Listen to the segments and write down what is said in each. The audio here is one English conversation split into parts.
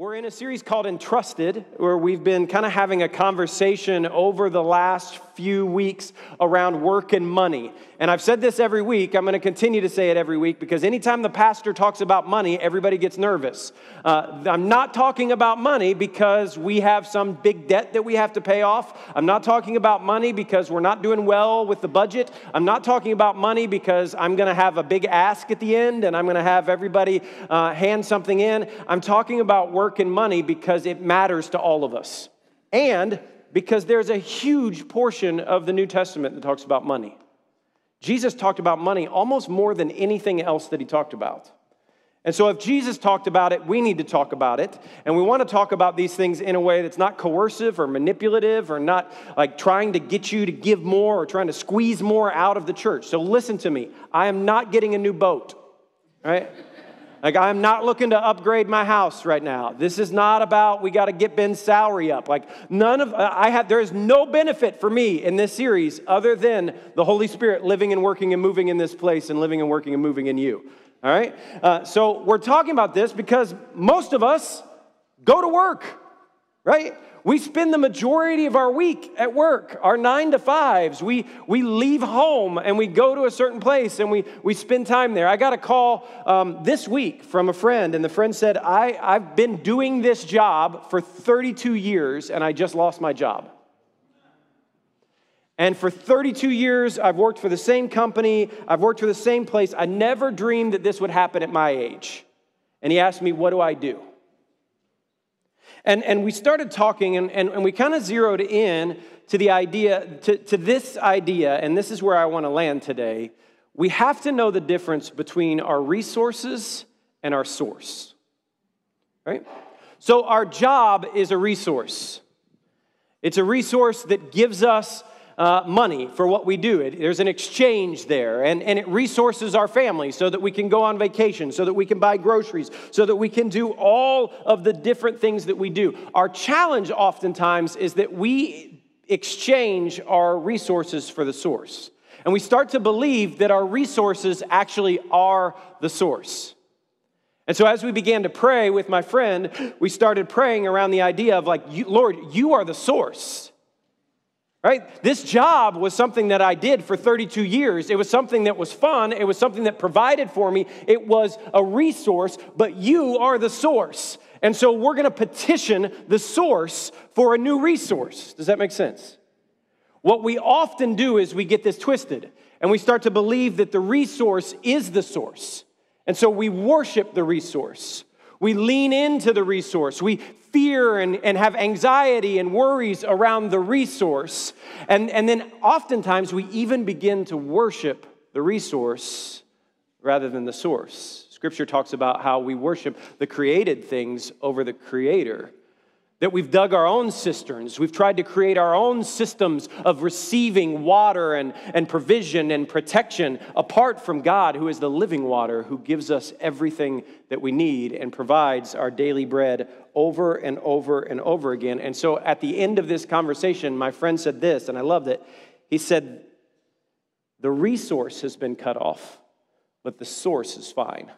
We're in a series called Entrusted, where we've been kind of having a conversation over the last few weeks around work and money. And I've said this every week. I'm going to continue to say it every week because anytime the pastor talks about money, everybody gets nervous. Uh, I'm not talking about money because we have some big debt that we have to pay off. I'm not talking about money because we're not doing well with the budget. I'm not talking about money because I'm going to have a big ask at the end and I'm going to have everybody uh, hand something in. I'm talking about work and money because it matters to all of us. And because there's a huge portion of the New Testament that talks about money. Jesus talked about money almost more than anything else that he talked about. And so, if Jesus talked about it, we need to talk about it. And we want to talk about these things in a way that's not coercive or manipulative or not like trying to get you to give more or trying to squeeze more out of the church. So, listen to me. I am not getting a new boat, right? Like, I'm not looking to upgrade my house right now. This is not about we got to get Ben's salary up. Like, none of, I have, there is no benefit for me in this series other than the Holy Spirit living and working and moving in this place and living and working and moving in you. All right? Uh, so, we're talking about this because most of us go to work, right? We spend the majority of our week at work, our nine to fives. We, we leave home and we go to a certain place and we, we spend time there. I got a call um, this week from a friend, and the friend said, I, I've been doing this job for 32 years and I just lost my job. And for 32 years, I've worked for the same company, I've worked for the same place. I never dreamed that this would happen at my age. And he asked me, What do I do? And, and we started talking, and, and, and we kind of zeroed in to the idea, to, to this idea, and this is where I want to land today. We have to know the difference between our resources and our source, right? So, our job is a resource. It's a resource that gives us uh, money for what we do. It, there's an exchange there, and, and it resources our family so that we can go on vacation, so that we can buy groceries, so that we can do all of the different things that we do. Our challenge oftentimes is that we exchange our resources for the source. And we start to believe that our resources actually are the source. And so, as we began to pray with my friend, we started praying around the idea of, like, Lord, you are the source right? This job was something that I did for 32 years. It was something that was fun. It was something that provided for me. It was a resource, but you are the source. And so we're going to petition the source for a new resource. Does that make sense? What we often do is we get this twisted and we start to believe that the resource is the source. And so we worship the resource. We lean into the resource. We fear and, and have anxiety and worries around the resource. And, and then oftentimes we even begin to worship the resource rather than the source. Scripture talks about how we worship the created things over the creator that we've dug our own cisterns. We've tried to create our own systems of receiving water and, and provision and protection apart from God, who is the living water, who gives us everything that we need and provides our daily bread over and over and over again. And so at the end of this conversation, my friend said this, and I loved it. He said, The resource has been cut off, but the source is fine.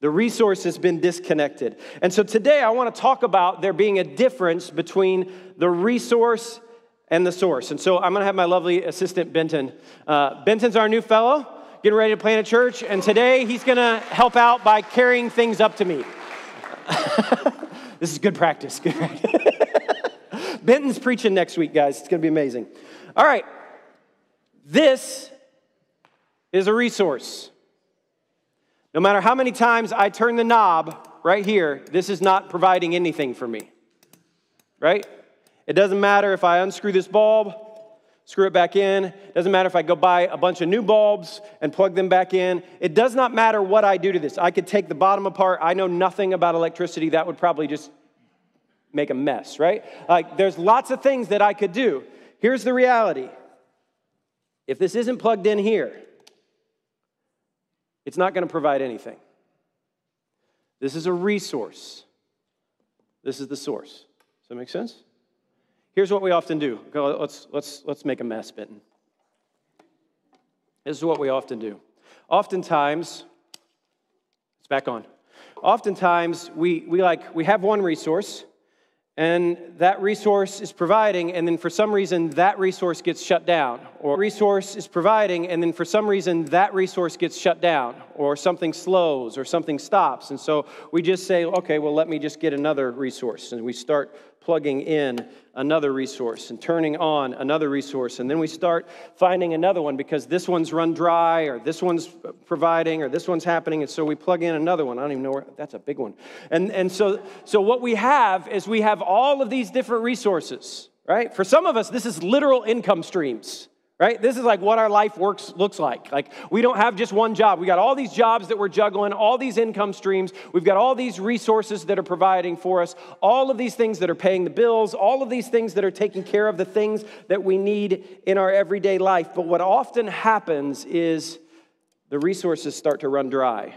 The resource has been disconnected. And so today I want to talk about there being a difference between the resource and the source. And so I'm going to have my lovely assistant, Benton. Uh, Benton's our new fellow, getting ready to plant a church. And today he's going to help out by carrying things up to me. this is good practice. Good practice. Benton's preaching next week, guys. It's going to be amazing. All right. This is a resource. No matter how many times I turn the knob right here, this is not providing anything for me. Right? It doesn't matter if I unscrew this bulb, screw it back in. Doesn't matter if I go buy a bunch of new bulbs and plug them back in. It does not matter what I do to this. I could take the bottom apart. I know nothing about electricity. That would probably just make a mess, right? Like there's lots of things that I could do. Here's the reality. If this isn't plugged in here, it's not going to provide anything. This is a resource. This is the source. Does that make sense? Here's what we often do. Let's, let's, let's make a mess, Benton. This is what we often do. Oftentimes, it's back on. Oftentimes, we, we like, we have one resource, and that resource is providing, and then for some reason that resource gets shut down. Or resource is providing, and then for some reason that resource gets shut down, or something slows, or something stops. And so we just say, okay, well, let me just get another resource. And we start plugging in another resource and turning on another resource. And then we start finding another one because this one's run dry, or this one's providing, or this one's happening. And so we plug in another one. I don't even know where, that's a big one. And, and so, so what we have is we have all of these different resources, right? For some of us, this is literal income streams right? This is like what our life works looks like. Like we don't have just one job. We got all these jobs that we're juggling all these income streams. We've got all these resources that are providing for us all of these things that are paying the bills all of these things that are taking care of the things that we need in our everyday life. But what often happens is the resources start to run dry.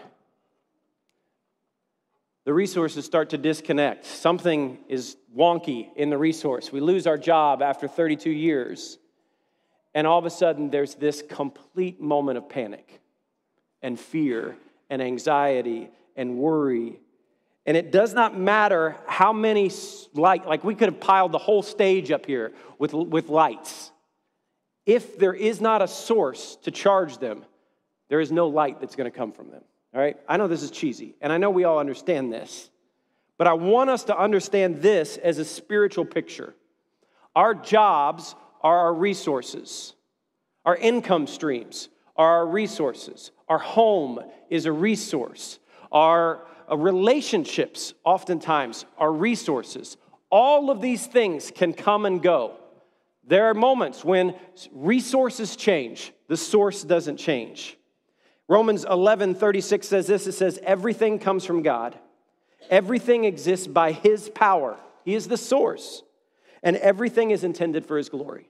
The resources start to disconnect. Something is wonky in the resource. We lose our job after 32 years and all of a sudden, there's this complete moment of panic and fear and anxiety and worry. And it does not matter how many light, like we could have piled the whole stage up here with, with lights. If there is not a source to charge them, there is no light that's going to come from them. All right? I know this is cheesy, and I know we all understand this, but I want us to understand this as a spiritual picture. Our jobs are our resources. Our income streams are our resources. Our home is a resource. Our uh, relationships, oftentimes, are resources. All of these things can come and go. There are moments when resources change, the source doesn't change. Romans 11 36 says this it says, Everything comes from God, everything exists by His power. He is the source and everything is intended for his glory.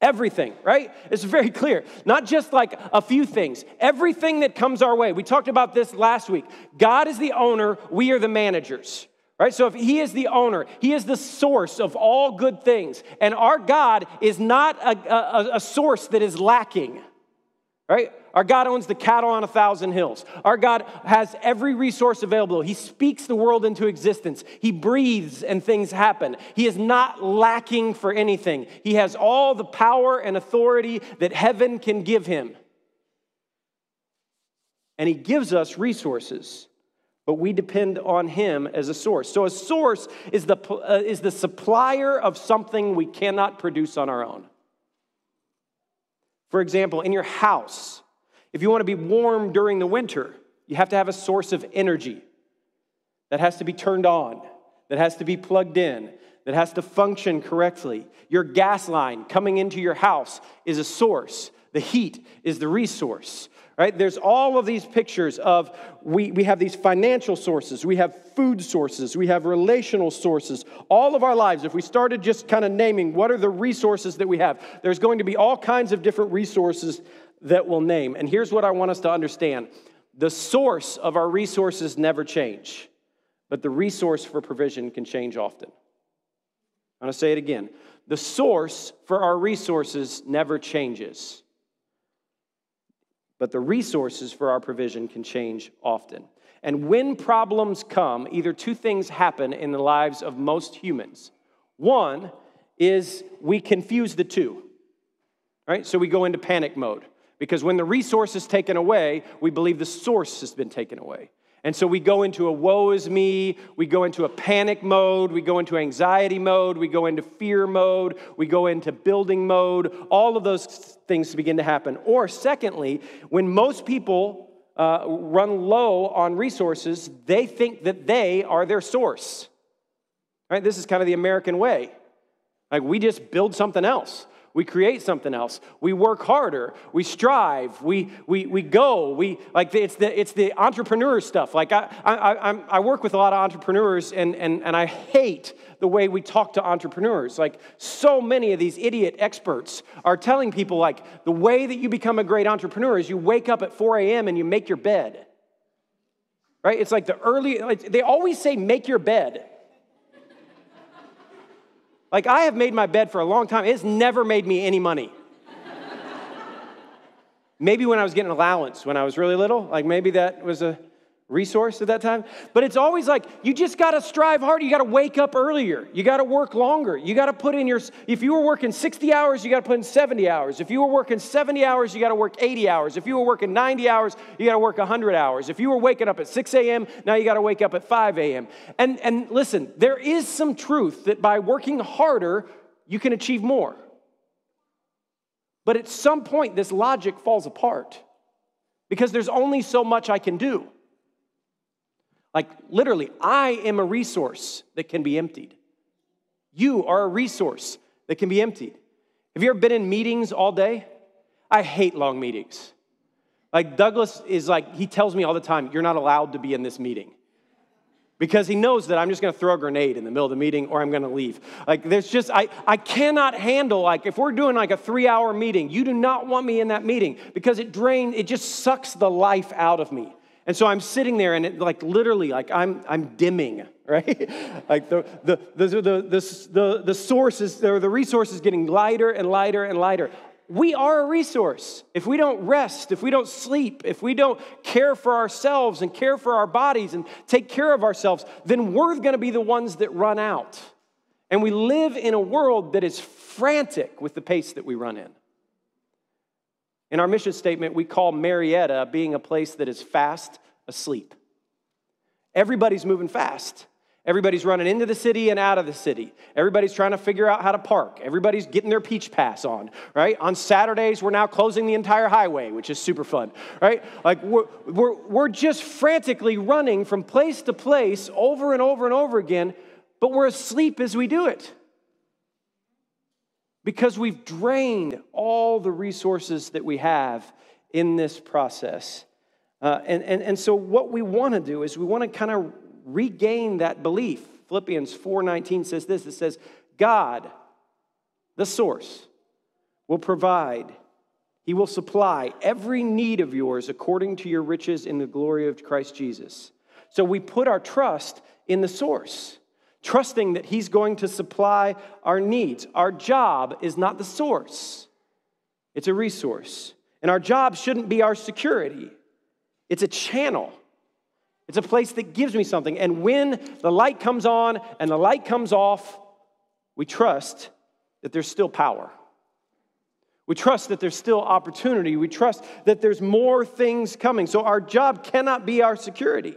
Everything, right? It's very clear. Not just like a few things. Everything that comes our way. We talked about this last week. God is the owner, we are the managers. Right? So if he is the owner, he is the source of all good things. And our God is not a, a, a source that is lacking. Right? Our God owns the cattle on a thousand hills. Our God has every resource available. He speaks the world into existence. He breathes and things happen. He is not lacking for anything. He has all the power and authority that heaven can give him. And He gives us resources, but we depend on Him as a source. So, a source is the, uh, is the supplier of something we cannot produce on our own. For example, in your house, if you want to be warm during the winter, you have to have a source of energy that has to be turned on, that has to be plugged in, that has to function correctly. Your gas line coming into your house is a source, the heat is the resource. Right? There's all of these pictures of we, we have these financial sources, we have food sources, we have relational sources. All of our lives, if we started just kind of naming what are the resources that we have, there's going to be all kinds of different resources that we'll name. And here's what I want us to understand the source of our resources never change, but the resource for provision can change often. I'm to say it again. The source for our resources never changes, but the resources for our provision can change often. And when problems come, either two things happen in the lives of most humans. One is we confuse the two, right? So we go into panic mode. Because when the resource is taken away, we believe the source has been taken away. And so we go into a woe is me, we go into a panic mode, we go into anxiety mode, we go into fear mode, we go into building mode. All of those things begin to happen. Or, secondly, when most people uh, run low on resources, they think that they are their source. Right? This is kind of the American way. Like we just build something else. We create something else. We work harder. We strive. We, we, we go. We, like it's, the, it's the entrepreneur stuff. Like I, I, I, I work with a lot of entrepreneurs and, and, and I hate the way we talk to entrepreneurs. Like so many of these idiot experts are telling people like the way that you become a great entrepreneur is you wake up at 4 a.m. and you make your bed. Right? It's like the early, like they always say make your bed. Like, I have made my bed for a long time. It's never made me any money. maybe when I was getting allowance when I was really little, like maybe that was a, resource at that time. But it's always like you just got to strive harder. You got to wake up earlier. You got to work longer. You got to put in your, if you were working 60 hours, you got to put in 70 hours. If you were working 70 hours, you got to work 80 hours. If you were working 90 hours, you got to work 100 hours. If you were waking up at 6 a.m., now you got to wake up at 5 a.m. And, and listen, there is some truth that by working harder, you can achieve more. But at some point, this logic falls apart because there's only so much I can do. Like, literally, I am a resource that can be emptied. You are a resource that can be emptied. Have you ever been in meetings all day? I hate long meetings. Like, Douglas is like, he tells me all the time, you're not allowed to be in this meeting. Because he knows that I'm just gonna throw a grenade in the middle of the meeting or I'm gonna leave. Like, there's just, I, I cannot handle, like, if we're doing like a three hour meeting, you do not want me in that meeting because it drains, it just sucks the life out of me. And so I'm sitting there and it, like literally, like I'm, I'm dimming, right? like the, the, the, the, the, the, the source the resource is getting lighter and lighter and lighter. We are a resource. If we don't rest, if we don't sleep, if we don't care for ourselves and care for our bodies and take care of ourselves, then we're going to be the ones that run out. And we live in a world that is frantic with the pace that we run in. In our mission statement, we call Marietta being a place that is fast asleep. Everybody's moving fast. Everybody's running into the city and out of the city. Everybody's trying to figure out how to park. Everybody's getting their peach pass on, right? On Saturdays, we're now closing the entire highway, which is super fun, right? Like, we're, we're, we're just frantically running from place to place over and over and over again, but we're asleep as we do it because we've drained all the resources that we have in this process. Uh, and, and, and so what we want to do is we want to kind of regain that belief. Philippians 4:19 says this it says God the source will provide he will supply every need of yours according to your riches in the glory of Christ Jesus. So we put our trust in the source trusting that He's going to supply our needs. Our job is not the source, it's a resource. And our job shouldn't be our security, it's a channel. It's a place that gives me something. And when the light comes on and the light comes off, we trust that there's still power. We trust that there's still opportunity. We trust that there's more things coming. So our job cannot be our security.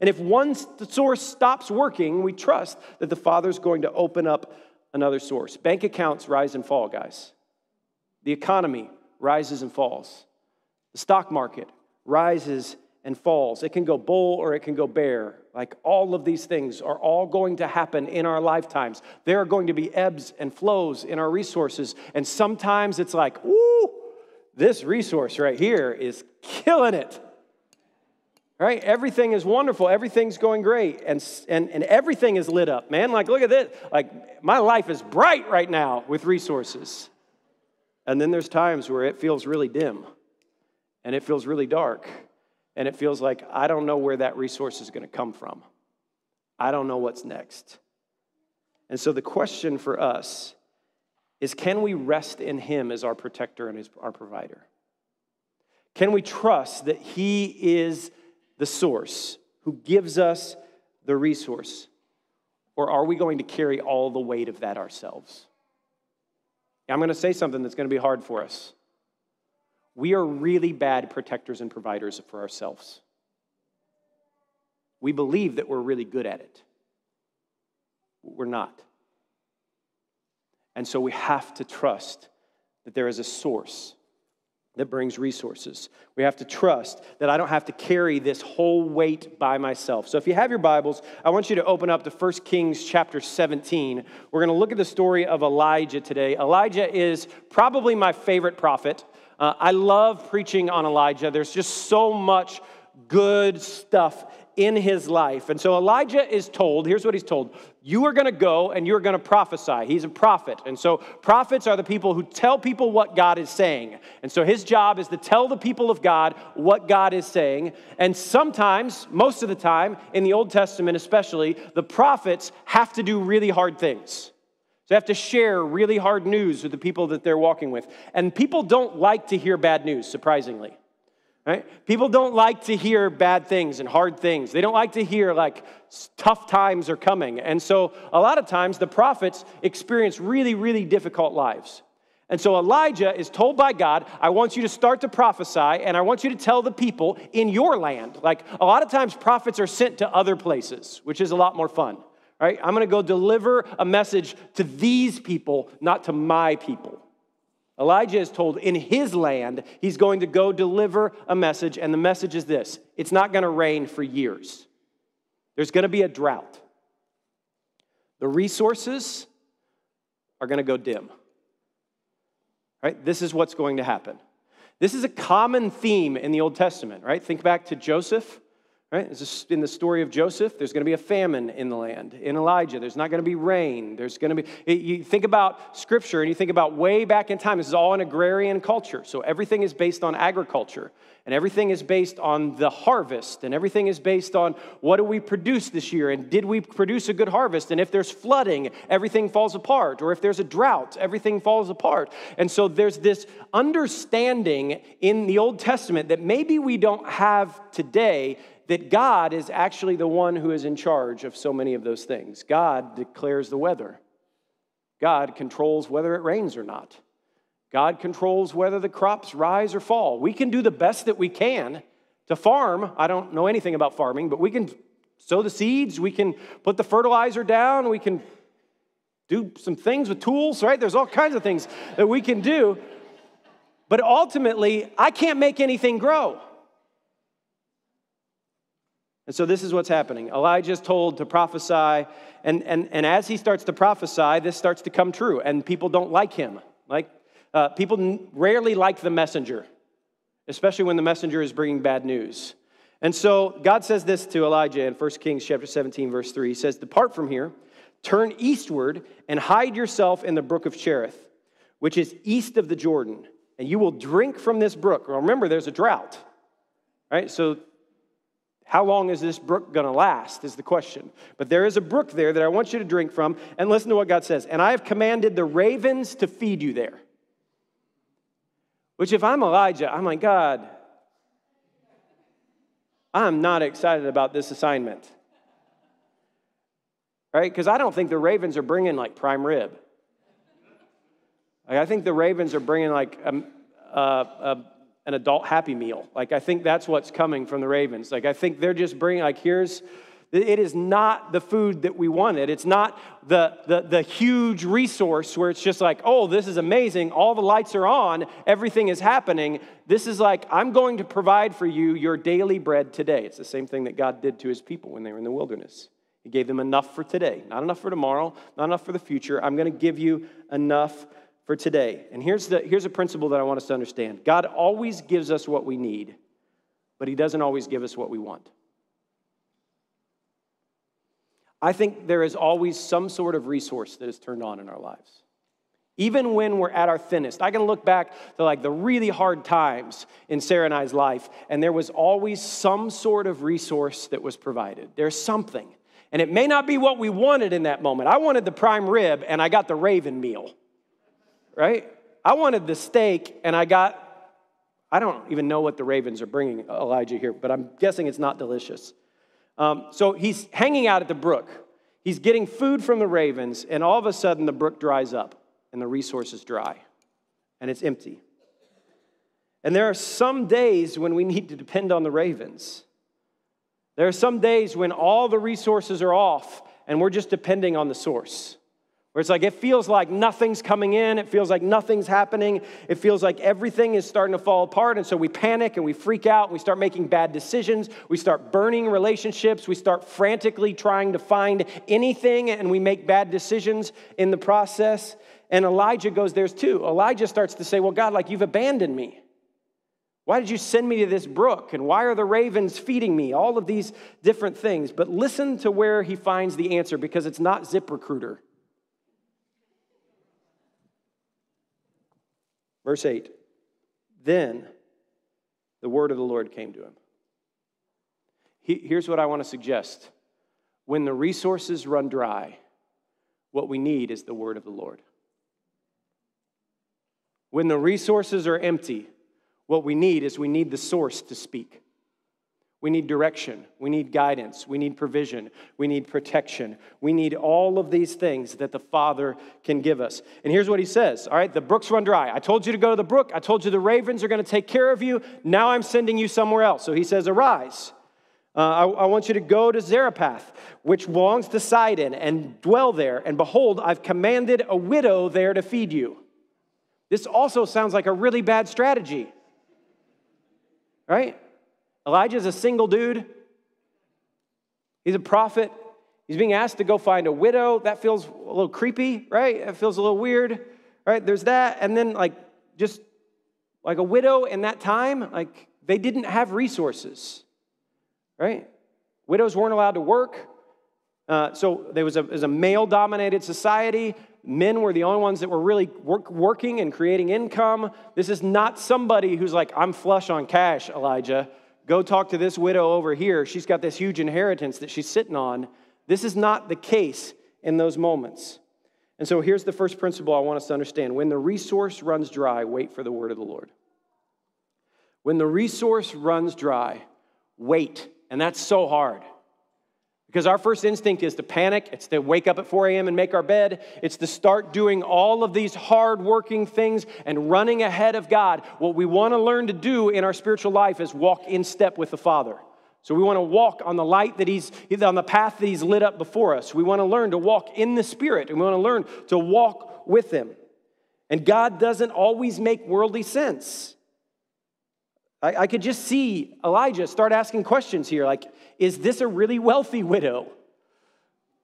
And if one source stops working, we trust that the Father's going to open up another source. Bank accounts rise and fall, guys. The economy rises and falls. The stock market rises and falls. It can go bull or it can go bear. Like all of these things are all going to happen in our lifetimes. There are going to be ebbs and flows in our resources. And sometimes it's like, ooh, this resource right here is killing it right? Everything is wonderful. Everything's going great. And, and, and everything is lit up, man. Like, look at this. Like, my life is bright right now with resources. And then there's times where it feels really dim and it feels really dark. And it feels like I don't know where that resource is going to come from. I don't know what's next. And so the question for us is can we rest in Him as our protector and as our provider? Can we trust that He is the source, who gives us the resource? Or are we going to carry all the weight of that ourselves? I'm going to say something that's going to be hard for us. We are really bad protectors and providers for ourselves. We believe that we're really good at it. We're not. And so we have to trust that there is a source that brings resources. We have to trust that I don't have to carry this whole weight by myself. So if you have your Bibles, I want you to open up to 1 Kings chapter 17. We're going to look at the story of Elijah today. Elijah is probably my favorite prophet. Uh, I love preaching on Elijah. There's just so much good stuff in his life. And so Elijah is told here's what he's told you are going to go and you're going to prophesy. He's a prophet. And so prophets are the people who tell people what God is saying. And so his job is to tell the people of God what God is saying. And sometimes, most of the time, in the Old Testament especially, the prophets have to do really hard things. So they have to share really hard news with the people that they're walking with. And people don't like to hear bad news, surprisingly. Right? People don't like to hear bad things and hard things. They don't like to hear like tough times are coming. And so a lot of times the prophets experience really, really difficult lives. And so Elijah is told by God, I want you to start to prophesy and I want you to tell the people in your land. Like a lot of times prophets are sent to other places, which is a lot more fun. Right? I'm going to go deliver a message to these people, not to my people. Elijah is told in his land, he's going to go deliver a message, and the message is this it's not going to rain for years. There's going to be a drought. The resources are going to go dim. Right? This is what's going to happen. This is a common theme in the Old Testament, right? Think back to Joseph. Right? In the story of Joseph, there's going to be a famine in the land. In Elijah, there's not going to be rain. There's going to be, you think about scripture and you think about way back in time, this is all an agrarian culture. So everything is based on agriculture and everything is based on the harvest and everything is based on what do we produce this year and did we produce a good harvest? And if there's flooding, everything falls apart. Or if there's a drought, everything falls apart. And so there's this understanding in the Old Testament that maybe we don't have today that God is actually the one who is in charge of so many of those things. God declares the weather, God controls whether it rains or not. God controls whether the crops rise or fall. We can do the best that we can to farm. I don't know anything about farming, but we can sow the seeds, we can put the fertilizer down, we can do some things with tools, right? There's all kinds of things that we can do. But ultimately, I can't make anything grow. And so this is what's happening. Elijah is told to prophesy, and, and, and as he starts to prophesy, this starts to come true, and people don't like him. Like, uh, people rarely like the messenger, especially when the messenger is bringing bad news. And so God says this to Elijah in 1 Kings chapter 17, verse 3. He says, Depart from here, turn eastward, and hide yourself in the brook of Cherith, which is east of the Jordan, and you will drink from this brook. Remember, there's a drought. Right? So how long is this brook going to last? Is the question. But there is a brook there that I want you to drink from. And listen to what God says. And I have commanded the ravens to feed you there. Which, if I'm Elijah, I'm like, God, I'm not excited about this assignment. Right? Because I don't think the ravens are bringing like prime rib. Like, I think the ravens are bringing like a, a, a an adult happy meal. Like, I think that's what's coming from the Ravens. Like, I think they're just bringing, like, here's, it is not the food that we wanted. It's not the, the, the huge resource where it's just like, oh, this is amazing. All the lights are on. Everything is happening. This is like, I'm going to provide for you your daily bread today. It's the same thing that God did to his people when they were in the wilderness. He gave them enough for today, not enough for tomorrow, not enough for the future. I'm going to give you enough for today. And here's, the, here's a principle that I want us to understand God always gives us what we need, but He doesn't always give us what we want. I think there is always some sort of resource that is turned on in our lives. Even when we're at our thinnest, I can look back to like the really hard times in Sarah and I's life, and there was always some sort of resource that was provided. There's something. And it may not be what we wanted in that moment. I wanted the prime rib, and I got the raven meal right? I wanted the steak, and I got, I don't even know what the ravens are bringing Elijah here, but I'm guessing it's not delicious. Um, so he's hanging out at the brook. He's getting food from the ravens, and all of a sudden the brook dries up and the resources dry, and it's empty. And there are some days when we need to depend on the ravens. There are some days when all the resources are off and we're just depending on the source. Where it's like it feels like nothing's coming in, it feels like nothing's happening, it feels like everything is starting to fall apart. And so we panic and we freak out and we start making bad decisions. We start burning relationships. We start frantically trying to find anything and we make bad decisions in the process. And Elijah goes there too. Elijah starts to say, Well, God, like you've abandoned me. Why did you send me to this brook? And why are the ravens feeding me? All of these different things. But listen to where he finds the answer because it's not ZipRecruiter. Verse 8 Then the word of the Lord came to him. here's what I want to suggest when the resources run dry, what we need is the word of the Lord. When the resources are empty, What we need is we need the source to speak. We need direction. We need guidance. We need provision. We need protection. We need all of these things that the Father can give us. And here's what he says All right, the brooks run dry. I told you to go to the brook. I told you the ravens are going to take care of you. Now I'm sending you somewhere else. So he says, Arise. Uh, I, I, want you to go to Zarephath, which belongs to Sidon, and dwell there. And behold, I've commanded a widow there to feed you. This also sounds like a really bad strategy, right? Elijah's a single dude. He's a prophet. He's being asked to go find a widow. That feels a little creepy, right? It feels a little weird, right? There's that. And then, like, just like a widow in that time, like, they didn't have resources, right? Widows weren't allowed to work. Uh, so there was a, a male dominated society. Men were the only ones that were really work, working and creating income. This is not somebody who's like, I'm flush on cash, Elijah. Go talk to this widow over here. She's got this huge inheritance that she's sitting on. This is not the case in those moments. And so here's the first principle I want us to understand. When the resource runs dry, wait for the word of the Lord. When the resource runs dry, wait. And that's so hard. Because our first instinct is to panic, it's to wake up at 4 a.m. and make our bed, it's to start doing all of these hard working things and running ahead of God. What we want to learn to do in our spiritual life is walk in step with the Father. So we want to walk on the light that He's, on the path that He's lit up before us. We want to learn to walk in the Spirit, and we want to learn to walk with Him. And God doesn't always make worldly sense. I, I could just see Elijah start asking questions here like, is this a really wealthy widow?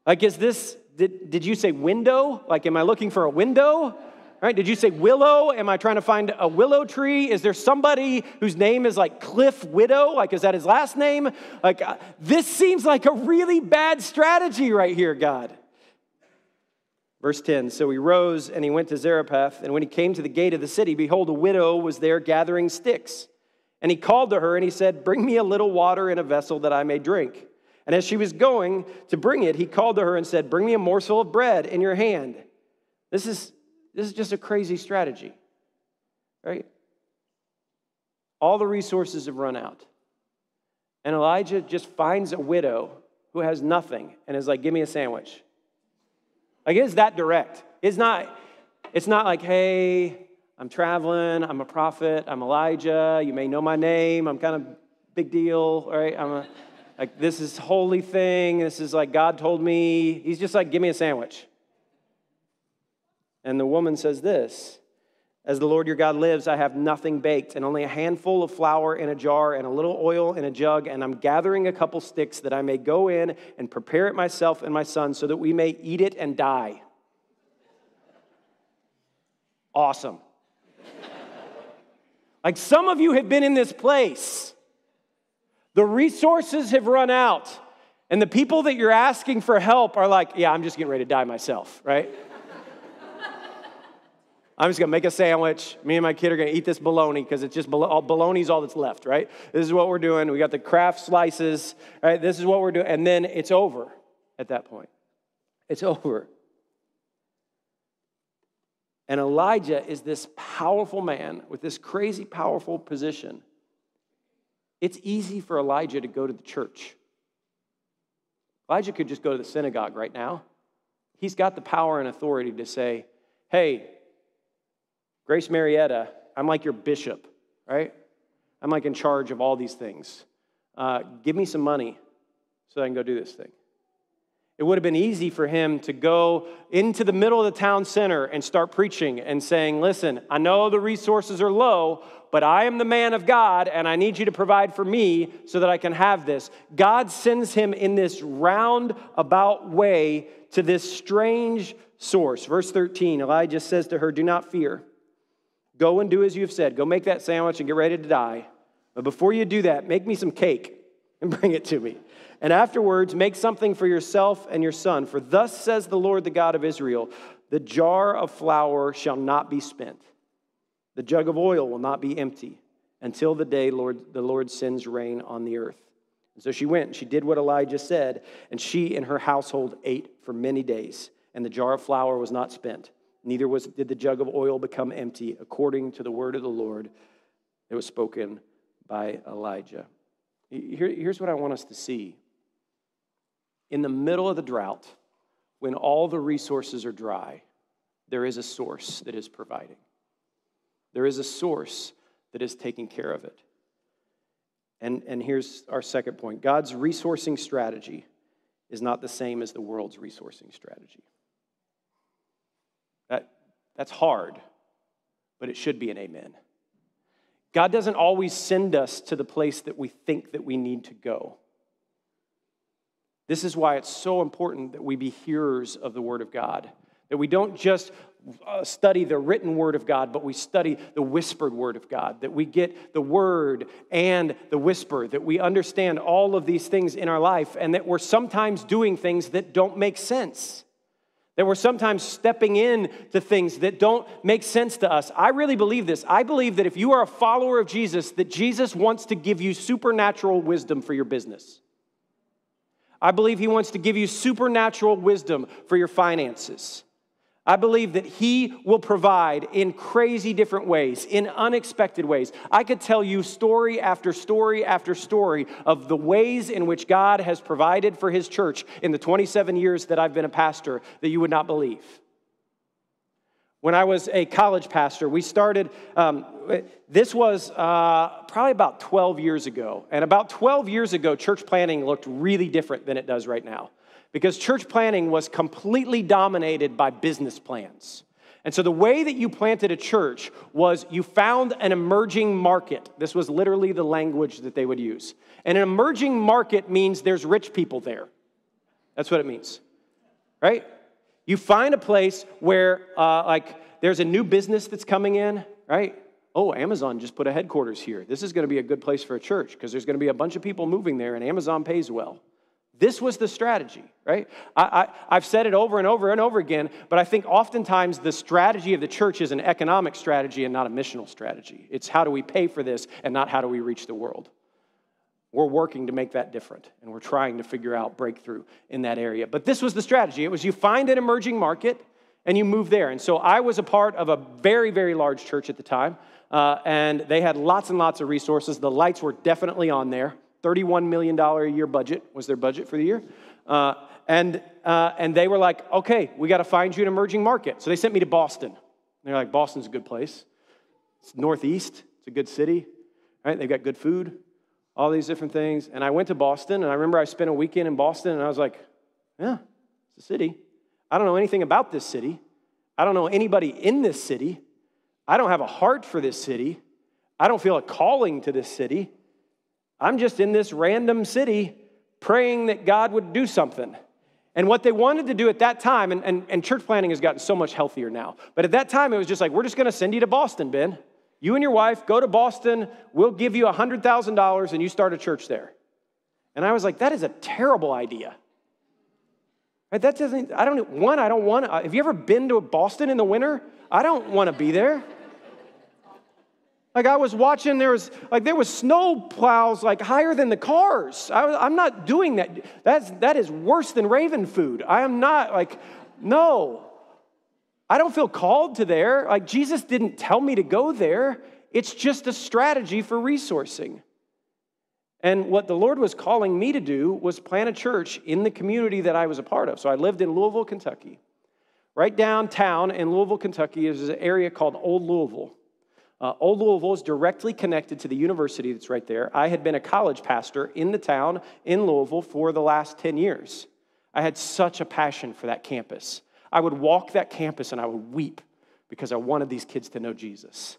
Like, is this, did, did you say window? Like, am I looking for a window? Right? Did you say willow? Am I trying to find a willow tree? Is there somebody whose name is like Cliff Widow? Like, is that his last name? Like, uh, this seems like a really bad strategy right here, God. Verse 10 So he rose and he went to Zarephath, and when he came to the gate of the city, behold, a widow was there gathering sticks. And he called to her and he said, Bring me a little water in a vessel that I may drink. And as she was going to bring it, he called to her and said, Bring me a morsel of bread in your hand. This is, this is just a crazy strategy, right? All the resources have run out. And Elijah just finds a widow who has nothing and is like, Give me a sandwich. Like, it's that direct. It's not, it's not like, Hey, I'm traveling. I'm a prophet. I'm Elijah. You may know my name. I'm kind of big deal, right? I'm a, like, this is holy thing. This is like God told me. He's just like, give me a sandwich. And the woman says this As the Lord your God lives, I have nothing baked and only a handful of flour in a jar and a little oil in a jug, and I'm gathering a couple sticks that I may go in and prepare it myself and my son so that we may eat it and die. Awesome. Like some of you have been in this place. The resources have run out, and the people that you're asking for help are like, yeah, I'm just getting ready to die myself, right? I'm just gonna make a sandwich. Me and my kid are gonna eat this bologna because it's just bologna's all that's left, right? This is what we're doing. We got the Kraft slices, right? This is what we're doing, and then it's over at that point. It's over. And Elijah is this powerful man with this crazy powerful position. It's easy for Elijah to go to the church. Elijah could just go to the synagogue right now. He's got the power and authority to say, hey, Grace Marietta, I'm like your bishop, right? I'm like in charge of all these things. Uh, give me some money so I can go do this thing. It would have been easy for him to go into the middle of the town center and start preaching and saying, Listen, I know the resources are low, but I am the man of God and I need you to provide for me so that I can have this. God sends him in this roundabout way to this strange source. Verse 13 Elijah says to her, Do not fear. Go and do as you have said. Go make that sandwich and get ready to die. But before you do that, make me some cake and bring it to me. And afterwards, make something for yourself and your son. For thus says the Lord, the God of Israel the jar of flour shall not be spent, the jug of oil will not be empty until the day Lord, the Lord sends rain on the earth. And so she went and she did what Elijah said, and she and her household ate for many days, and the jar of flour was not spent. Neither was, did the jug of oil become empty, according to the word of the Lord that was spoken by Elijah. Here, here's what I want us to see. In the middle of the drought, when all the resources are dry, there is a source that is providing. There is a source that is taking care of it. And, and here's our second point God's resourcing strategy is not the same as the world's resourcing strategy. That, that's hard, but it should be an amen. God doesn't always send us to the place that we think that we need to go. This is why it's so important that we be hearers of the Word of God, that we don't just uh, study the written Word of God, but we study the whispered Word of God, that we get the Word and the whisper, that we understand all of these things in our life, and that we're sometimes doing things that don't make sense. That we're sometimes stepping in to things that don't make sense to us. I really believe this. I believe that if you are a follower of Jesus, that Jesus wants to give you supernatural wisdom for your business. I believe he wants to give you supernatural wisdom for your finances. I believe that He will provide in crazy different ways, in unexpected ways. I could tell you story after story after story of the ways in which God has provided for His church in the 27 years that I've been a pastor that you would not believe. When I was a college pastor, we started, um, this was uh, probably about 12 years ago. And about 12 years ago, church planting looked really different than it does right now because church planting was completely dominated by business plans. And so the way that you planted a church was you found an emerging market. This was literally the language that they would use. And an emerging market means there's rich people there. That's what it means, right? You find a place where, uh, like, there's a new business that's coming in, right? Oh, Amazon just put a headquarters here. This is going to be a good place for a church because there's going to be a bunch of people moving there, and Amazon pays well. This was the strategy, right? I, have said it over and over and over again, but I think oftentimes the strategy of the church is an economic strategy and not a missional strategy. It's how do we pay for this and not how do we reach the world. We're working to make that different, and we're trying to figure out breakthrough in that area. But this was the strategy it was you find an emerging market and you move there. And so I was a part of a very, very large church at the time, uh, and they had lots and lots of resources. The lights were definitely on there. $31 million a year budget was their budget for the year. Uh, and, uh, and they were like, okay, we got to find you an emerging market. So they sent me to Boston. They're like, Boston's a good place. It's northeast, it's a good city, right? They've got good food, all these different things. And I went to Boston, and I remember I spent a weekend in Boston, and I was like, yeah, it's a city. I don't know anything about this city. I don't know anybody in this city. I don't have a heart for this city. I don't feel a calling to this city. I'm just in this random city praying that God would do something. And what they wanted to do at that time, and, and, and church planting has gotten so much healthier now, but at that time it was just like, we're just gonna send you to Boston, Ben. You and your wife go to Boston, we'll give you $100,000 and you start a church there. And I was like, that is a terrible idea. Right? That doesn't, I don't, one, I don't want to, have you ever been to Boston in the winter? I don't want to be there. Like I was watching, there was like there was snow plows like higher than the cars. I, am not doing that. That's that is worse than raven food. I am not like, no. I don't feel called to there. Like Jesus didn't tell me to go there. It's just a strategy for resourcing. And what the Lord was calling me to do was plant a church in the community that I was a part of. So I lived in Louisville, Kentucky. Right downtown in Louisville, Kentucky is an area called Old Louisville. Uh, Old Louisville is directly connected to the university that's right there. I had been a college pastor in the town in Louisville for the last 10 years. I had such a passion for that campus. I would walk that campus and I would weep because I wanted these kids to know Jesus.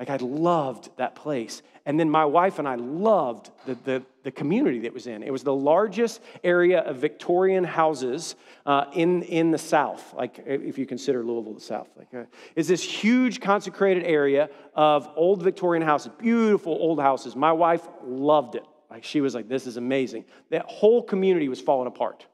Like I loved that place. And then my wife and I loved the, the, the community that was in. It was the largest area of Victorian houses uh, in, in the South, like if you consider Louisville the South. Like, uh, it's this huge consecrated area of old Victorian houses, beautiful old houses. My wife loved it. Like she was like, this is amazing. That whole community was falling apart.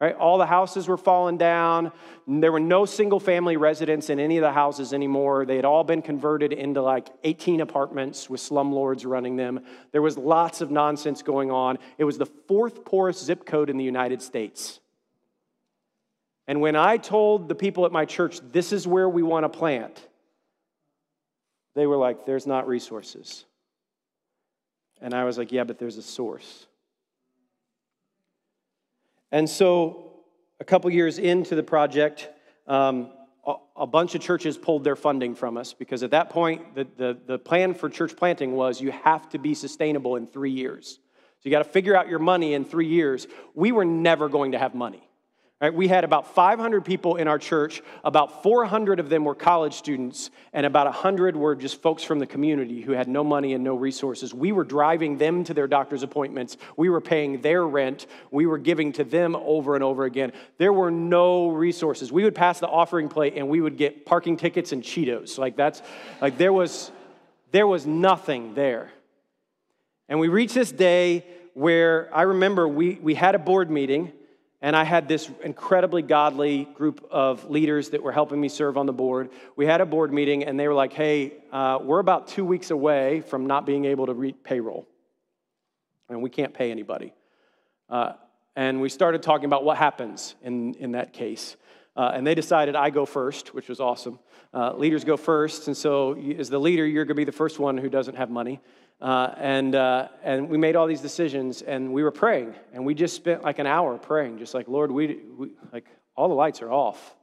Right? All the houses were falling down. There were no single family residents in any of the houses anymore. They had all been converted into like 18 apartments with slumlords running them. There was lots of nonsense going on. It was the fourth poorest zip code in the United States. And when I told the people at my church, this is where we want to plant, they were like, there's not resources. And I was like, Yeah, but there's a source. And so, a couple years into the project, um, a, a bunch of churches pulled their funding from us because at that point, the, the, the plan for church planting was you have to be sustainable in three years. So you got to figure out your money in three years. We were never going to have money. Right? We had about 500 people in our church. About 400 of them were college students, and about 100 were just folks from the community who had no money and no resources. We were driving them to their doctor's appointments. We were paying their rent. We were giving to them over and over again. There were no resources. We would pass the offering plate, and we would get parking tickets and Cheetos. Like that's like there was there was nothing there. And we reached this day where I remember we, we had a board meeting and I had this incredibly godly group of leaders that were helping me serve on the board. We had a board meeting, and they were like, hey, uh, we're about two weeks away from not being able to re- payroll. And we can't pay anybody. Uh, and we started talking about what happens in, in that case. Uh, and they decided I go first, which was awesome. Uh, leaders go first, and so as the leader, you're to be the first one who doesn't have money. Uh, and, uh, and we made all these decisions and we were praying and we just spent like an hour praying just like lord we, we like all the lights are off.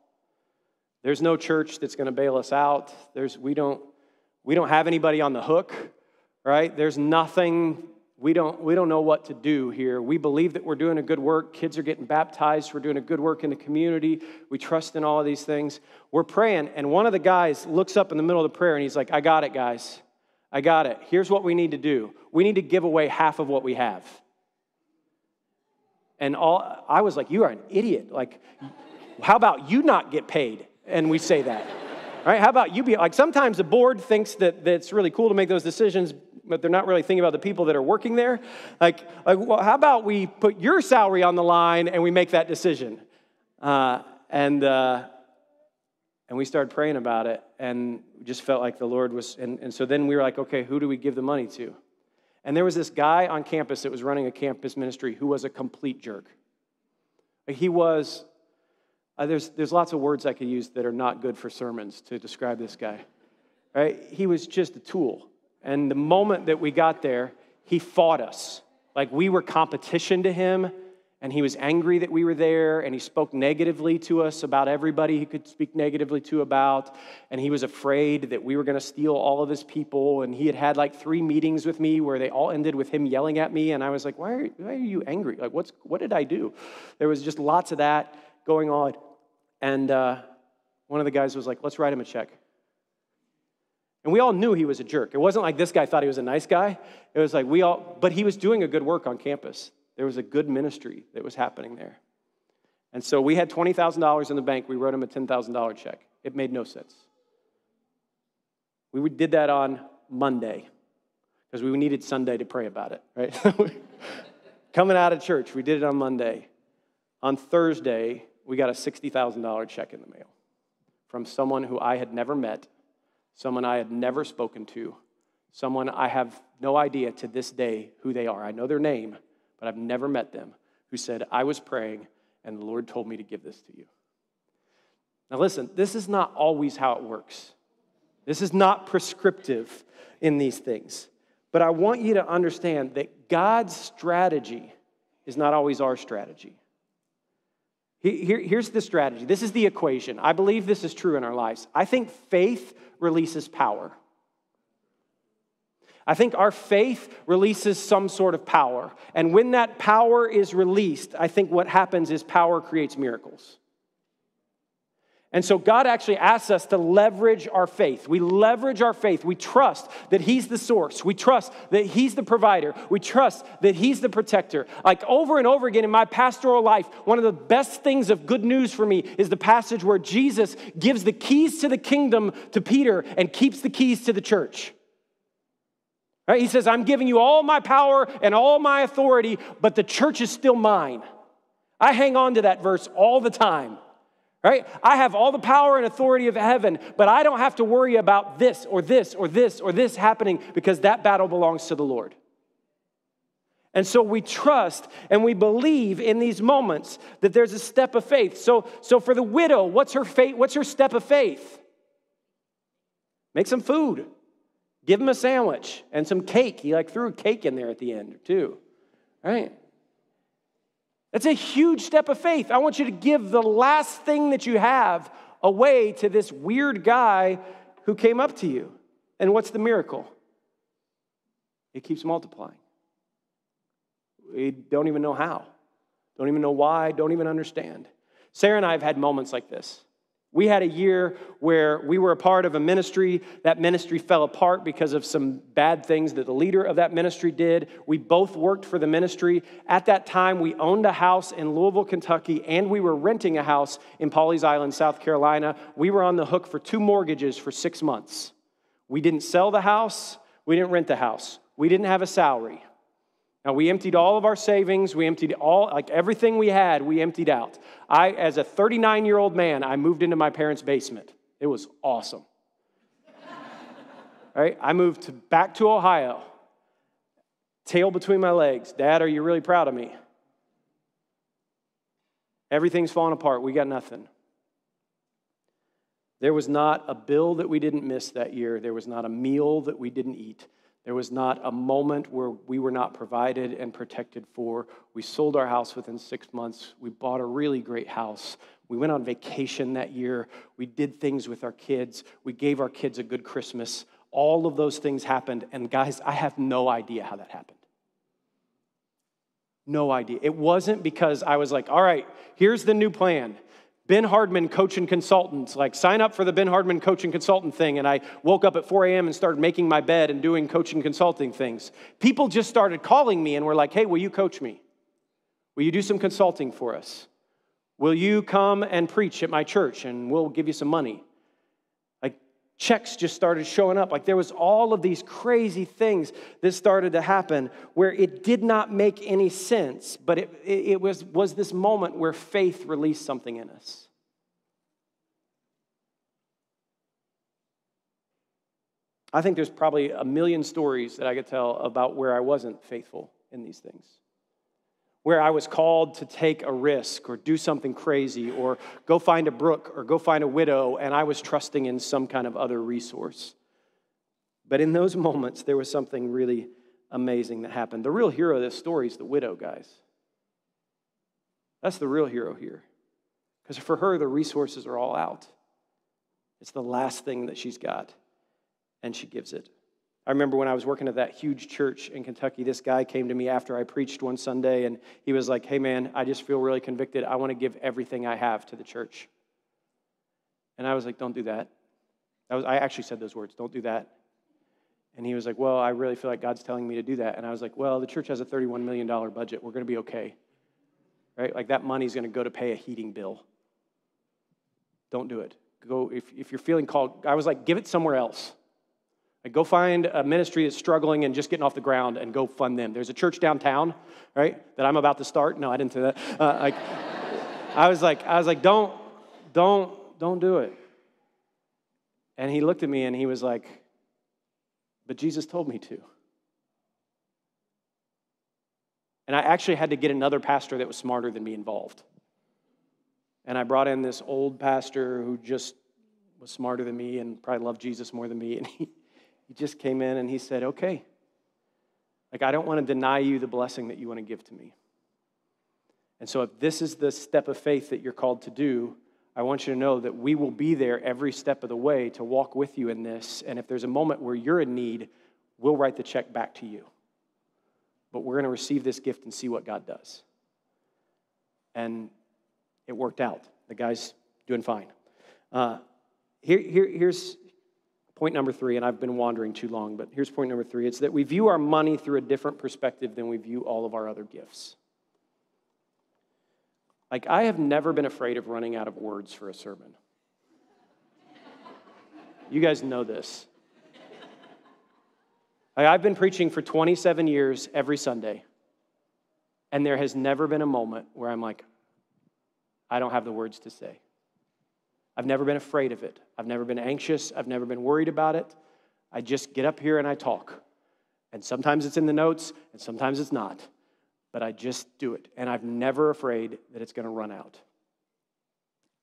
There's no church that's going to bail us out. There's we don't we don't have anybody on the hook right? There's nothing. We don't we don't know what to do here. We believe that we're doing a good work. Kids are getting baptized. We're doing a good work in the community. We trust in all of these things. We're praying and one of the guys looks up in the middle of the prayer and he's like i got it guys I got it. Here's what we need to do we need to give away half of what we have. And all, I was like, You are an idiot. Like, how about you not get paid? And we say that. Right? How about you be like sometimes the board thinks that, that it's really cool to make those decisions, but they're not really thinking about the people that are working there. Like, like well, how about we put your salary on the line and we make that decision? Uh, and uh, and we started praying about it and just felt like the Lord was. And, and so then we were like, okay, who do we give the money to? And there was this guy on campus that was running a campus ministry who was a complete jerk. He was, uh, there's, there's lots of words I could use that are not good for sermons to describe this guy. Right? He was just a tool. And the moment that we got there, he fought us. Like we were competition to him and he was angry that we were there and he spoke negatively to us about everybody he could speak negatively to about. And he was afraid that we were going to steal all of his people. And he had had like three meetings with me where they all ended with him yelling at me. And i was like why are, why are you angry? Like what's what did i do? There was just lots of that going on. And uh, one of the guys was like let's write him a check. And we all knew he was a jerk. It wasn't like this guy thought he was a nice guy. It was like we all, but he was doing a good work on campus. There was a good ministry that was happening there. And so we had $20,000 in the bank. We wrote him a $10,000 check. It made no sense. We did that on Monday because we needed Sunday to pray about it, right? Coming out of church, we did it on Monday. On Thursday, we got a $60,000 check in the mail from someone who I had never met, someone I had never spoken to, someone I have no idea to this day who they are. I know their name, but I've never met them, who said, I was praying and the Lord told me to give this to you. Now, listen, this is not always how it works. This is not prescriptive in these things. But I want you to understand that God's strategy is not always our strategy. Here, here's the strategy. This is the equation. I believe this is true in our lives. I think faith releases power. I think our faith releases some sort of power. And when that power is released, I think what happens is power creates miracles. And so God actually asks us to leverage our faith. We leverage our faith. We trust that He's the source. We trust that He's the provider. We trust that He's the protector. Like over and over again in my pastoral life, one of the best things of good news for me is the passage where Jesus gives the keys to the kingdom to Peter and keeps the keys to the church. Right? He says, I'm giving you all my power and all my authority, but the church is still mine. I hang on to that verse all the time. Right? I have all the power and authority of heaven, but I don't have to worry about this or this or this or this happening because that battle belongs to the Lord. And so we trust and we believe in these moments that there's a step of faith. So, so for the widow, what's her faith? What's her step of faith? Make some food. Give him a sandwich and some cake. He like threw a cake in there at the end, too. Right? That's a huge step of faith. I want you to give the last thing that you have away to this weird guy who came up to you. And what's the miracle? It keeps multiplying. We don't even know how, don't even know why, don't even understand. Sarah and I have had moments like this. We had a year where we were a part of a ministry. That ministry fell apart because of some bad things that the leader of that ministry did. We both worked for the ministry. At that time, we owned a house in Louisville, Kentucky, and we were renting a house in Pawleys Island, South Carolina. We were on the hook for two mortgages for six months. We didn't sell the house, we didn't rent the house, we didn't have a salary. Now, we emptied all of our savings. We emptied all, like everything we had, we emptied out. I, as a 39 year old man, I moved into my parents' basement. It was awesome. right? I moved to, back to Ohio, tail between my legs. Dad, are you really proud of me? Everything's falling apart. We got nothing. There was not a bill that we didn't miss that year. There was not a meal that we didn't eat. There was not a moment where we were not provided and protected for. We sold our house within six months. We bought a really great house. We went on vacation that year. We did things with our kids. We gave our kids a good Christmas. All of those things happened. And guys, I have no idea how that happened. No idea. It wasn't because I was like, all right, here's the new plan. Ben Hardman coaching consultants, like sign up for the Ben Hardman coaching consultant thing. And I woke up at 4 a.m. and started making my bed and doing coaching consulting things. People just started calling me and were like, hey, will you coach me? Will you do some consulting for us? Will you come and preach at my church and we'll give you some money? Checks just started showing up. Like there was all of these crazy things that started to happen where it did not make any sense, but it, it was, was this moment where faith released something in us. I think there's probably a million stories that I could tell about where I wasn't faithful in these things where I was called to take a risk or do something crazy or go find a brook or go find a widow, and I was trusting in some kind of other resource. But in those moments, there was something really amazing that happened. The real hero of this story is the widow, guys. That's the real hero here. Because for her, the resources are all out. It's the last thing that she's got, and she gives it. I remember when I was working at that huge church in Kentucky, this guy came to me after I preached one Sunday and he was like, Hey man, I just feel really convicted. I want to give everything I have to the church. And I was like, Don't do that. that was, I actually said those words, Don't do that. And he was like, Well, I really feel like God's telling me to do that. And I was like, Well, the church has a $31 million budget. We're going to be okay. Right? Like that money's going to go to pay a heating bill. Don't do it. Go, if, if you're feeling called, I was like, Give it somewhere else. Like go find a ministry that's struggling and just getting off the ground and go fund them. There's a church downtown, right, that I'm about to start. No, I didn't say that. Uh, like, I was like, I was like, don't, don't, don't do it. And he looked at me and he was like, but Jesus told me to. And I actually had to get another pastor that was smarter than me involved. And I brought in this old pastor who just was smarter than me and probably loved Jesus more than me. And he, he just came in and he said, Okay, like I don't want to deny you the blessing that you want to give to me. And so, if this is the step of faith that you're called to do, I want you to know that we will be there every step of the way to walk with you in this. And if there's a moment where you're in need, we'll write the check back to you. But we're going to receive this gift and see what God does. And it worked out. The guy's doing fine. Uh, here, here, here's, Point number three, and I've been wandering too long, but here's point number three it's that we view our money through a different perspective than we view all of our other gifts. Like, I have never been afraid of running out of words for a sermon. You guys know this. Like, I've been preaching for 27 years every Sunday, and there has never been a moment where I'm like, I don't have the words to say. I've never been afraid of it. I've never been anxious. I've never been worried about it. I just get up here and I talk. And sometimes it's in the notes, and sometimes it's not. But I just do it. And I'm never afraid that it's going to run out.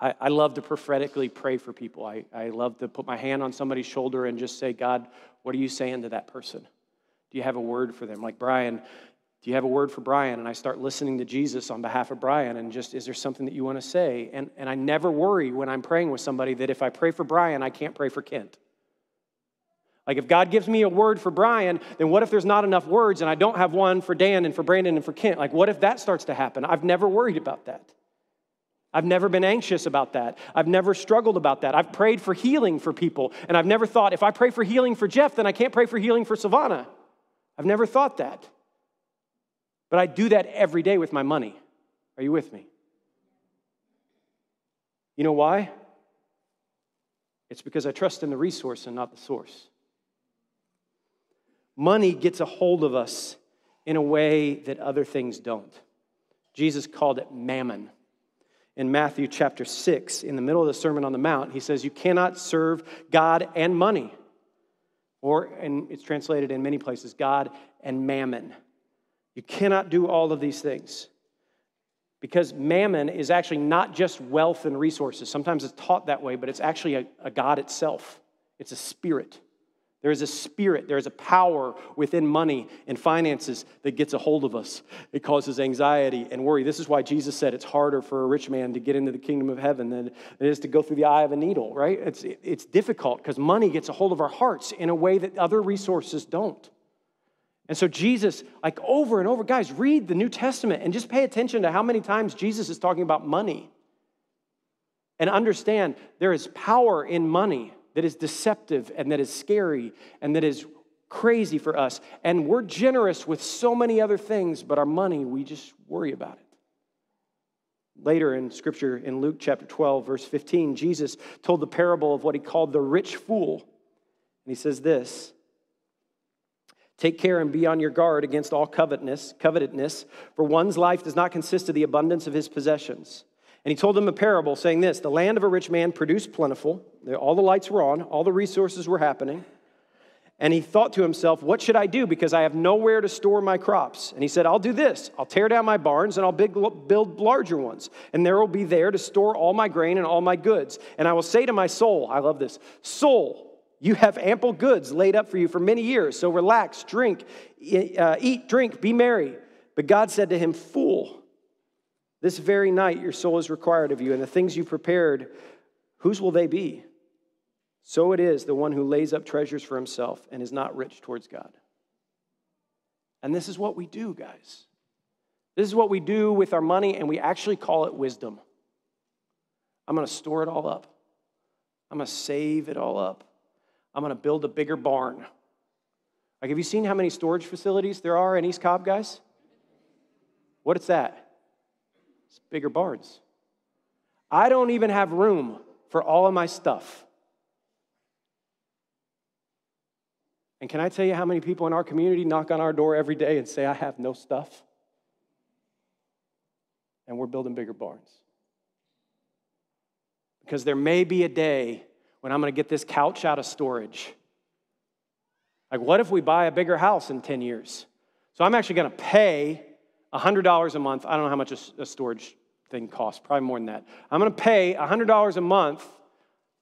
I, I love to prophetically pray for people. I, I love to put my hand on somebody's shoulder and just say, God, what are you saying to that person? Do you have a word for them? Like Brian, do you have a word for Brian? And I start listening to Jesus on behalf of Brian and just, is there something that you want to say? And, and I never worry when I'm praying with somebody that if I pray for Brian, I can't pray for Kent. Like if God gives me a word for Brian, then what if there's not enough words and I don't have one for Dan and for Brandon and for Kent? Like what if that starts to happen? I've never worried about that. I've never been anxious about that. I've never struggled about that. I've prayed for healing for people, and I've never thought if I pray for healing for Jeff, then I can't pray for healing for Savannah. I've never thought that. But I do that every day with my money. Are you with me? You know why? It's because I trust in the resource and not the source. Money gets a hold of us in a way that other things don't. Jesus called it mammon. In Matthew chapter 6, in the middle of the Sermon on the Mount, he says, You cannot serve God and money. Or, and it's translated in many places, God and mammon. You cannot do all of these things. Because mammon is actually not just wealth and resources. Sometimes it's taught that way, but it's actually a, a God itself, it's a spirit. There is a spirit, there is a power within money and finances that gets a hold of us. It causes anxiety and worry. This is why Jesus said it's harder for a rich man to get into the kingdom of heaven than it is to go through the eye of a needle, right? It's, it's difficult because money gets a hold of our hearts in a way that other resources don't. And so, Jesus, like over and over, guys, read the New Testament and just pay attention to how many times Jesus is talking about money. And understand there is power in money that is deceptive and that is scary and that is crazy for us. And we're generous with so many other things, but our money, we just worry about it. Later in scripture, in Luke chapter 12, verse 15, Jesus told the parable of what he called the rich fool. And he says this Take care and be on your guard against all covetousness, for one's life does not consist of the abundance of his possessions. And he told them a parable saying this The land of a rich man produced plentiful. All the lights were on, all the resources were happening. And he thought to himself, What should I do? Because I have nowhere to store my crops. And he said, I'll do this I'll tear down my barns and I'll build larger ones. And there will be there to store all my grain and all my goods. And I will say to my soul, I love this, soul, you have ample goods laid up for you for many years. So relax, drink, uh, eat, drink, be merry. But God said to him, Fool, this very night your soul is required of you, and the things you prepared, whose will they be? So it is the one who lays up treasures for himself and is not rich towards God. And this is what we do, guys. This is what we do with our money, and we actually call it wisdom. I'm going to store it all up. I'm going to save it all up. I'm going to build a bigger barn. Like, have you seen how many storage facilities there are in East Cobb, guys? What is that? It's bigger barns. I don't even have room for all of my stuff. And can I tell you how many people in our community knock on our door every day and say, I have no stuff? And we're building bigger barns. Because there may be a day when I'm going to get this couch out of storage. Like, what if we buy a bigger house in 10 years? So I'm actually going to pay $100 a month. I don't know how much a, storage thing costs, probably more than that. I'm going to pay $100 a month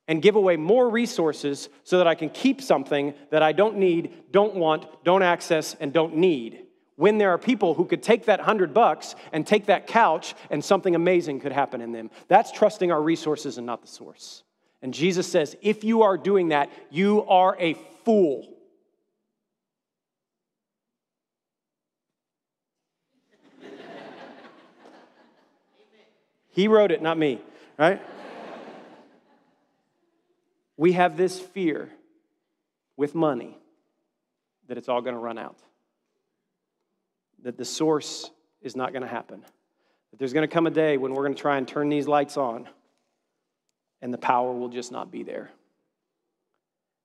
and give away more resources so that I can keep something that I don't need, don't want, don't access, and don't need. When there are people who could take that 100 bucks and take that couch and something amazing could happen in them. That's trusting our resources and not the source. And Jesus says, if you are doing that, you are a fool. He wrote it, not me, right? we have this fear with money that it's all going to run out, that the source is not going to happen, that there's going to come a day when we're going to try and turn these lights on and the power will just not be there.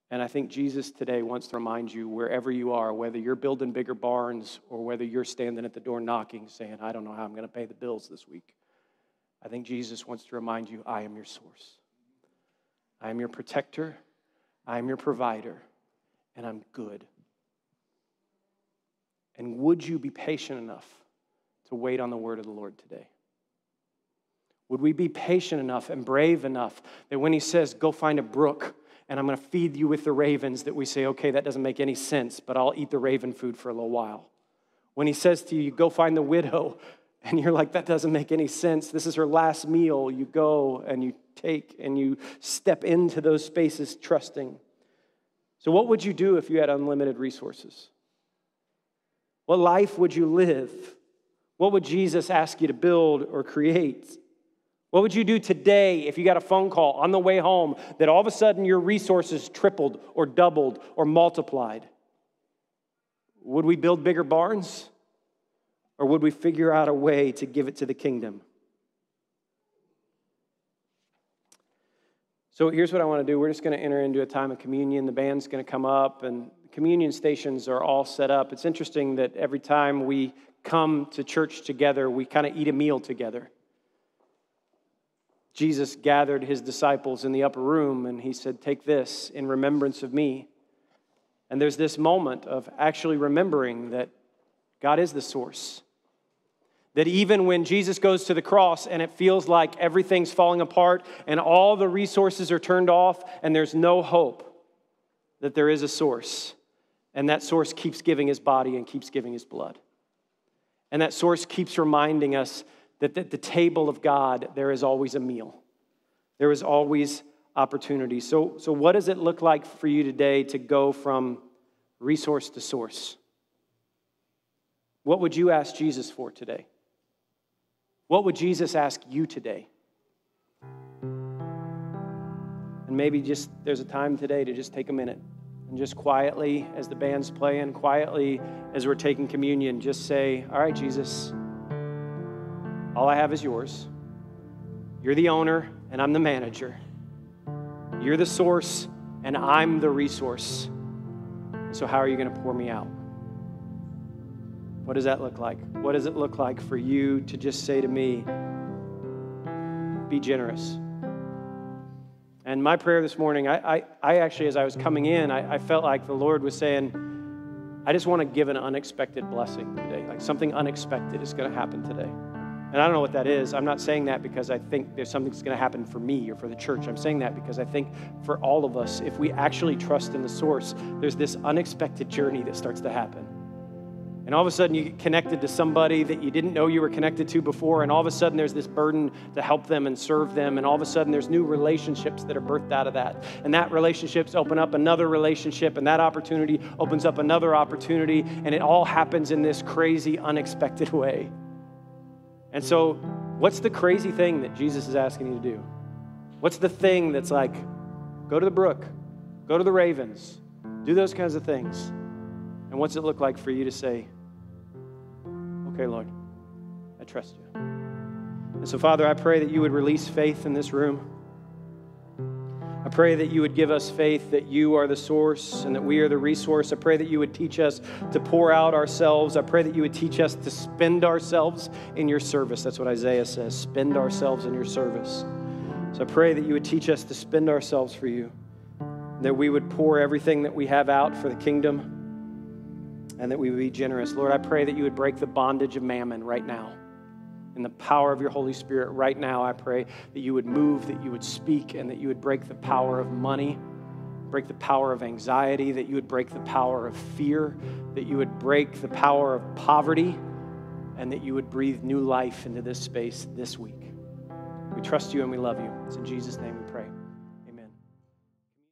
And I think Jesus today wants to remind you, wherever you are, whether you're building bigger barns or whether you're standing at the door knocking, saying, I don't know how I'm going to pay the bills this week. I think Jesus wants to remind you I am your source. I am your protector. I am your provider. And I'm good. And would you be patient enough to wait on the word of the Lord today? Would we be patient enough and brave enough that when he says, go find a brook and I'm going to feed you with the ravens, that we say, okay, that doesn't make any sense, but I'll eat the raven food for a little while? When he says to you, go find the widow, and you're like, that doesn't make any sense. This is her last meal. You go and you take and you step into those spaces trusting. So, what would you do if you had unlimited resources? What life would you live? What would Jesus ask you to build or create? What would you do today if you got a phone call on the way home that all of a sudden your resources tripled or doubled or multiplied? Would we build bigger barns? Or would we figure out a way to give it to the kingdom? So here's what I want to do. We're just going to enter into a time of communion. The band's going to come up, and communion stations are all set up. It's interesting that every time we come to church together, we kind of eat a meal together. Jesus gathered his disciples in the upper room and he said, Take this in remembrance of me. And there's this moment of actually remembering that God is the source. That even when Jesus goes to the cross and it feels like everything's falling apart and all the resources are turned off and there's no hope, that there is a source. And that source keeps giving his body and keeps giving his blood. And that source keeps reminding us that at the table of God, there is always a meal, there is always opportunity. So, so, what does it look like for you today to go from resource to source? What would you ask Jesus for today? What would Jesus ask you today? And maybe just there's a time today to just take a minute and just quietly, as the band's playing, quietly as we're taking communion, just say, All right, Jesus, all I have is yours. You're the owner, and I'm the manager. You're the source, and I'm the resource. So, how are you going to pour me out? What does that look like? What does it look like for you to just say to me, Be generous? And my prayer this morning, I, I, I actually, as I was coming in, I, I felt like the Lord was saying, I just want to give an unexpected blessing today. Like something unexpected is going to happen today. And I don't know what that is. I'm not saying that because I think there's something that's going to happen for me or for the church. I'm saying that because I think for all of us, if we actually trust in the source, there's this unexpected journey that starts to happen. And all of a sudden, you get connected to somebody that you didn't know you were connected to before. And all of a sudden, there's this burden to help them and serve them. And all of a sudden, there's new relationships that are birthed out of that. And that relationships open up another relationship. And that opportunity opens up another opportunity. And it all happens in this crazy, unexpected way. And so, what's the crazy thing that Jesus is asking you to do? What's the thing that's like, go to the brook, go to the ravens, do those kinds of things? And what's it look like for you to say, Okay, Lord, I trust you. And so, Father, I pray that you would release faith in this room. I pray that you would give us faith that you are the source and that we are the resource. I pray that you would teach us to pour out ourselves. I pray that you would teach us to spend ourselves in your service. That's what Isaiah says spend ourselves in your service. So I pray that you would teach us to spend ourselves for you, that we would pour everything that we have out for the kingdom and that we would be generous. Lord, I pray that you would break the bondage of mammon right now. In the power of your Holy Spirit, right now, I pray that you would move, that you would speak, and that you would break the power of money, break the power of anxiety, that you would break the power of fear, that you would break the power of poverty, and that you would breathe new life into this space this week. We trust you and we love you. It's in Jesus' name we pray.